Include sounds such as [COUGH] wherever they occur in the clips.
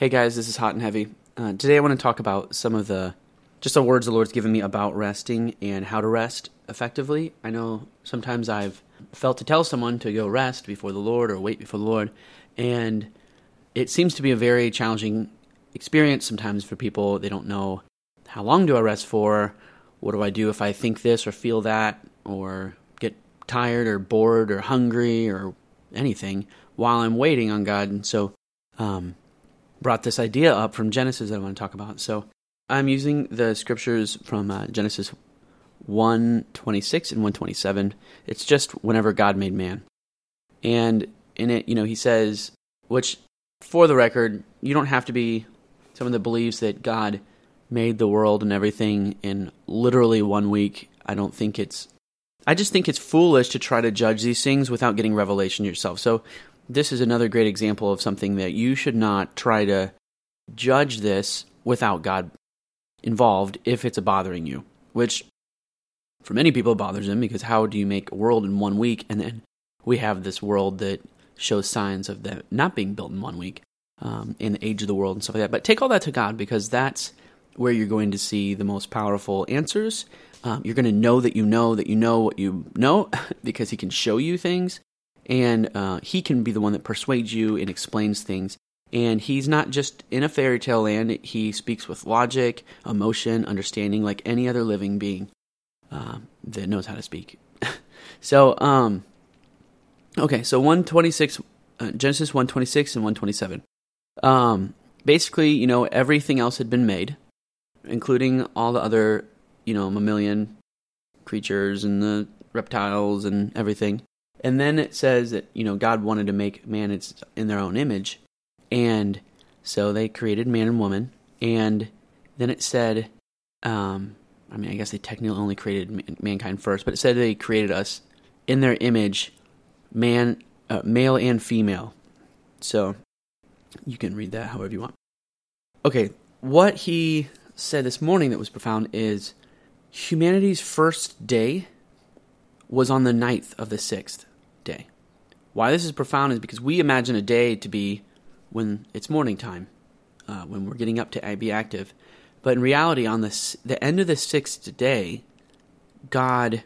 Hey guys, this is Hot and Heavy. Uh, today I want to talk about some of the just the words the Lord's given me about resting and how to rest effectively. I know sometimes I've felt to tell someone to go rest before the Lord or wait before the Lord, and it seems to be a very challenging experience sometimes for people. They don't know how long do I rest for? What do I do if I think this or feel that or get tired or bored or hungry or anything while I'm waiting on God? And so, um, brought this idea up from Genesis that I want to talk about. So I'm using the scriptures from uh, Genesis 126 and 127. It's just whenever God made man. And in it, you know, he says, which for the record, you don't have to be someone that believes that God made the world and everything in literally one week. I don't think it's I just think it's foolish to try to judge these things without getting revelation yourself. So this is another great example of something that you should not try to judge this without God involved if it's bothering you, which for many people bothers them because how do you make a world in one week and then we have this world that shows signs of that not being built in one week um, in the age of the world and stuff like that. But take all that to God because that's where you're going to see the most powerful answers. Um, you're going to know that you know that you know what you know [LAUGHS] because He can show you things and uh, he can be the one that persuades you and explains things. And he's not just in a fairy tale land, he speaks with logic, emotion, understanding, like any other living being uh, that knows how to speak. [LAUGHS] so, um, okay, so 126, uh, Genesis 126 and 127. Um, basically, you know, everything else had been made, including all the other, you know, mammalian creatures and the reptiles and everything. And then it says that, you know, God wanted to make man in their own image. And so they created man and woman. And then it said, um, I mean, I guess they technically only created mankind first, but it said they created us in their image, man, uh, male and female. So you can read that however you want. Okay, what he said this morning that was profound is humanity's first day was on the ninth of the sixth day. Why this is profound is because we imagine a day to be when it's morning time, uh, when we're getting up to be active. But in reality, on the, the end of the sixth day, God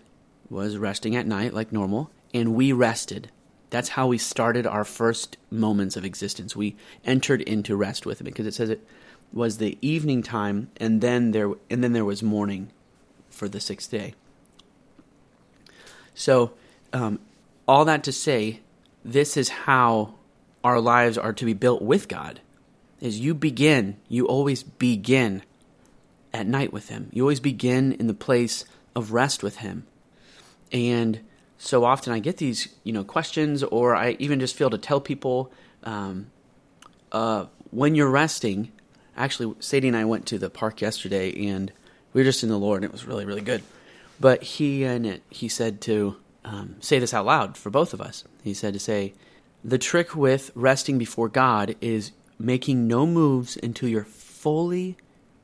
was resting at night like normal, and we rested. That's how we started our first moments of existence. We entered into rest with Him because it says it was the evening time, and then there and then there was morning for the sixth day. So um, all that to say, this is how our lives are to be built with God. Is you begin, you always begin at night with Him. You always begin in the place of rest with Him. And so often I get these, you know, questions, or I even just feel to tell people, um, uh, when you're resting. Actually, Sadie and I went to the park yesterday, and we were just in the Lord, and it was really, really good. But he and it, he said to um, say this out loud for both of us. He said to say, The trick with resting before God is making no moves until you're fully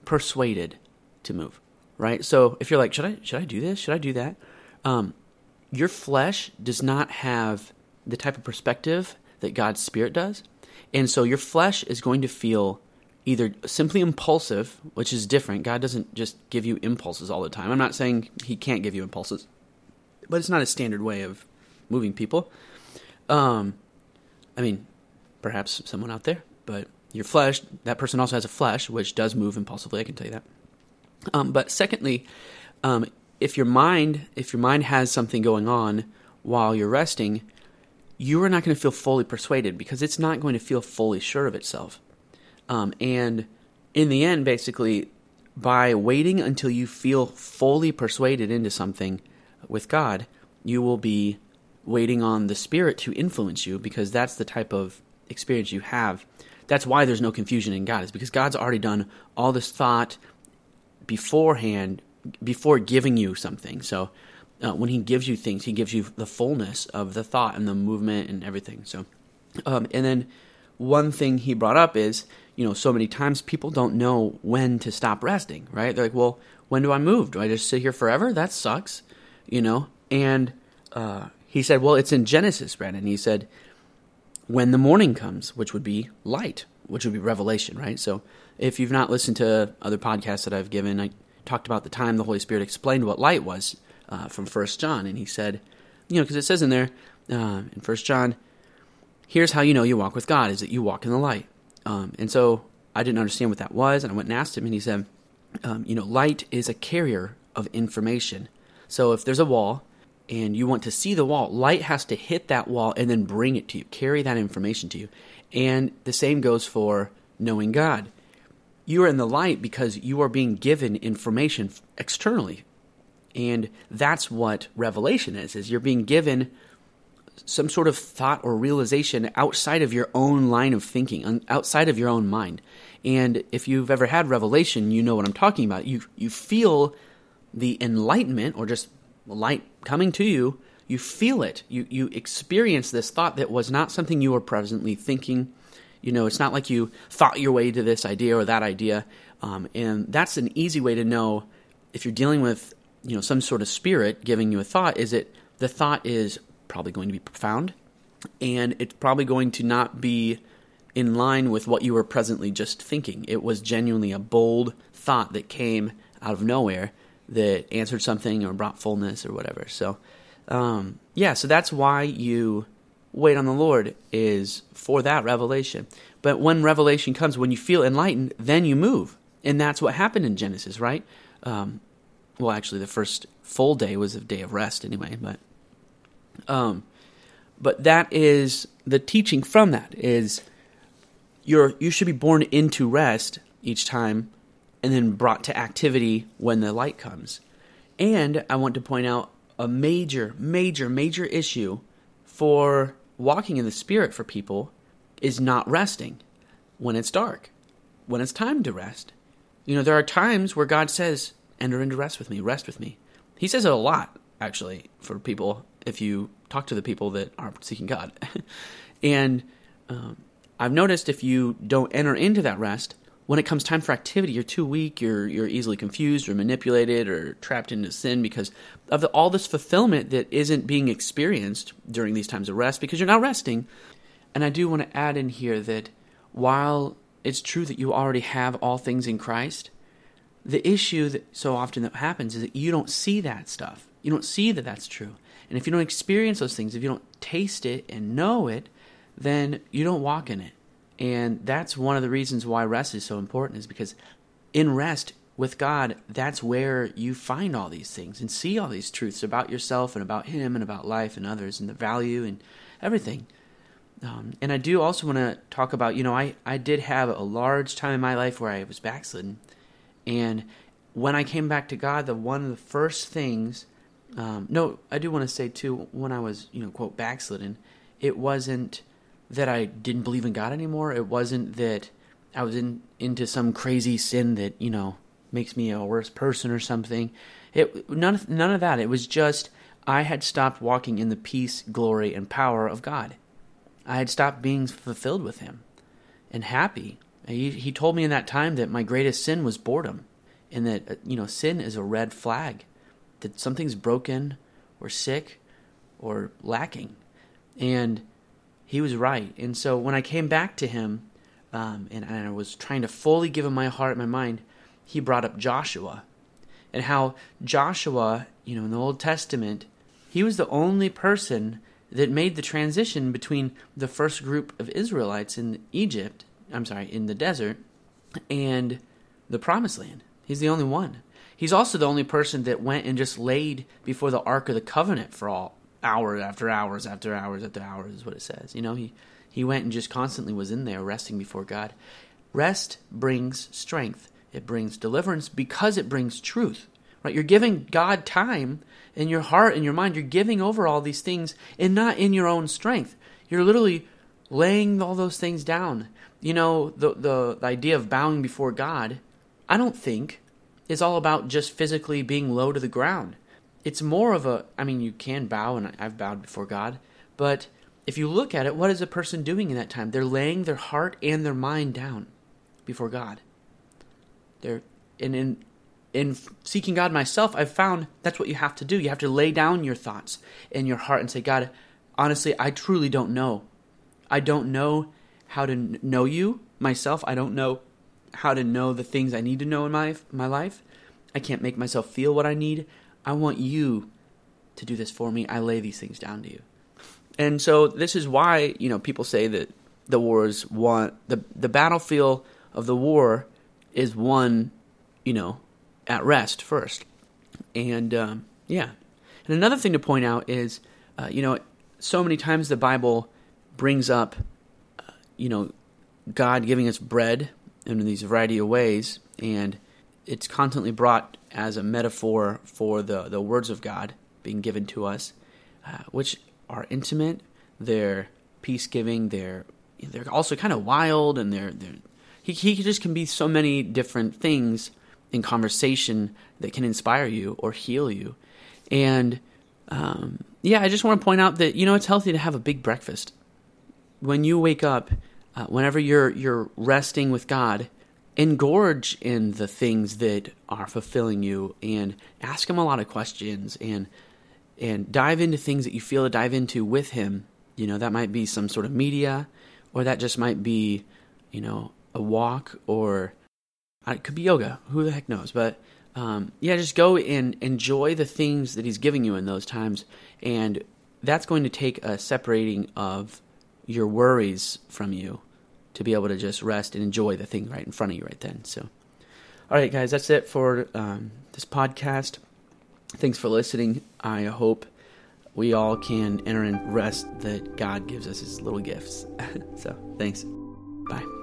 persuaded to move. Right? So if you're like, should I should I do this? Should I do that? Um, your flesh does not have the type of perspective that God's spirit does. And so your flesh is going to feel either simply impulsive, which is different. God doesn't just give you impulses all the time. I'm not saying he can't give you impulses but it's not a standard way of moving people. Um, I mean, perhaps someone out there, but your flesh, that person also has a flesh, which does move impulsively. I can tell you that. Um, but secondly, um, if your mind, if your mind has something going on while you're resting, you are not going to feel fully persuaded because it's not going to feel fully sure of itself. Um, and in the end, basically, by waiting until you feel fully persuaded into something, with God, you will be waiting on the Spirit to influence you because that's the type of experience you have. That's why there's no confusion in God, is because God's already done all this thought beforehand, before giving you something. So uh, when He gives you things, He gives you the fullness of the thought and the movement and everything. So, um, and then one thing He brought up is, you know, so many times people don't know when to stop resting, right? They're like, well, when do I move? Do I just sit here forever? That sucks you know? And uh, he said, Well, it's in Genesis, Brandon. He said, When the morning comes, which would be light, which would be revelation, right? So if you've not listened to other podcasts that I've given, I talked about the time the Holy Spirit explained what light was uh, from First John, and he said, you know, because it says in there uh, in First John, here's how you know you walk with God is that you walk in the light. Um, and so I didn't understand what that was, and I went and asked him, and he said, um, you know, light is a carrier of information. So if there's a wall and you want to see the wall, light has to hit that wall and then bring it to you, carry that information to you. And the same goes for knowing God. You are in the light because you are being given information externally. And that's what revelation is, is you're being given some sort of thought or realization outside of your own line of thinking, outside of your own mind. And if you've ever had revelation, you know what I'm talking about. You you feel the enlightenment or just light coming to you, you feel it. You you experience this thought that was not something you were presently thinking. You know, it's not like you thought your way to this idea or that idea. Um, and that's an easy way to know if you're dealing with you know some sort of spirit giving you a thought. Is it the thought is probably going to be profound, and it's probably going to not be in line with what you were presently just thinking. It was genuinely a bold thought that came out of nowhere that answered something or brought fullness or whatever. So, um, yeah, so that's why you wait on the Lord is for that revelation. But when revelation comes, when you feel enlightened, then you move, and that's what happened in Genesis, right? Um, well, actually, the first full day was a day of rest, anyway. But, um, but that is the teaching from that is you're you should be born into rest each time and then brought to activity when the light comes. And I want to point out a major, major, major issue for walking in the Spirit for people is not resting when it's dark, when it's time to rest. You know, there are times where God says, Enter into rest with me, rest with me. He says it a lot, actually, for people if you talk to the people that are seeking God. [LAUGHS] and um, I've noticed if you don't enter into that rest, when it comes time for activity, you're too weak, you're you're easily confused or manipulated or trapped into sin because of the, all this fulfillment that isn't being experienced during these times of rest because you're not resting. And I do want to add in here that while it's true that you already have all things in Christ, the issue that so often that happens is that you don't see that stuff. You don't see that that's true. And if you don't experience those things, if you don't taste it and know it, then you don't walk in it. And that's one of the reasons why rest is so important, is because in rest with God, that's where you find all these things and see all these truths about yourself and about Him and about life and others and the value and everything. Um, and I do also want to talk about, you know, I, I did have a large time in my life where I was backslidden. And when I came back to God, the one of the first things, um, no, I do want to say too, when I was, you know, quote, backslidden, it wasn't that I didn't believe in God anymore. It wasn't that I was in into some crazy sin that you know makes me a worse person or something. It none of, none of that. It was just I had stopped walking in the peace, glory, and power of God. I had stopped being fulfilled with Him and happy. He, he told me in that time that my greatest sin was boredom, and that uh, you know sin is a red flag, that something's broken or sick or lacking, and he was right. And so when I came back to him um, and, and I was trying to fully give him my heart and my mind, he brought up Joshua and how Joshua, you know, in the Old Testament, he was the only person that made the transition between the first group of Israelites in Egypt, I'm sorry, in the desert, and the promised land. He's the only one. He's also the only person that went and just laid before the Ark of the Covenant for all hours after hours after hours after hours is what it says. You know, he he went and just constantly was in there resting before God. Rest brings strength. It brings deliverance because it brings truth. Right? You're giving God time in your heart and your mind. You're giving over all these things and not in your own strength. You're literally laying all those things down. You know, the the, the idea of bowing before God, I don't think is all about just physically being low to the ground it's more of a I mean you can bow and I've bowed before God, but if you look at it, what is a person doing in that time? They're laying their heart and their mind down before God. They're and in in seeking God myself, I've found that's what you have to do. You have to lay down your thoughts and your heart and say, God, honestly, I truly don't know. I don't know how to know you. myself. I don't know how to know the things I need to know in my my life. I can't make myself feel what I need. I want you to do this for me. I lay these things down to you. And so this is why, you know, people say that the war is won the the battlefield of the war is won, you know, at rest first. And um, yeah. And another thing to point out is, uh, you know, so many times the Bible brings up, uh, you know, God giving us bread in these variety of ways, and it's constantly brought as a metaphor for the, the words of God being given to us, uh, which are intimate, they're peace giving, they're they're also kind of wild, and they're they're he he just can be so many different things in conversation that can inspire you or heal you, and um, yeah, I just want to point out that you know it's healthy to have a big breakfast. When you wake up. Uh, whenever you're you're resting with God, engorge in the things that are fulfilling you and ask him a lot of questions and and dive into things that you feel to dive into with him. You know that might be some sort of media or that just might be you know a walk or it could be yoga. Who the heck knows? But um, yeah just go and enjoy the things that he's giving you in those times. And that's going to take a separating of your worries from you to be able to just rest and enjoy the thing right in front of you right then. So, all right, guys, that's it for um, this podcast. Thanks for listening. I hope we all can enter in rest that God gives us His little gifts. [LAUGHS] so, thanks. Bye.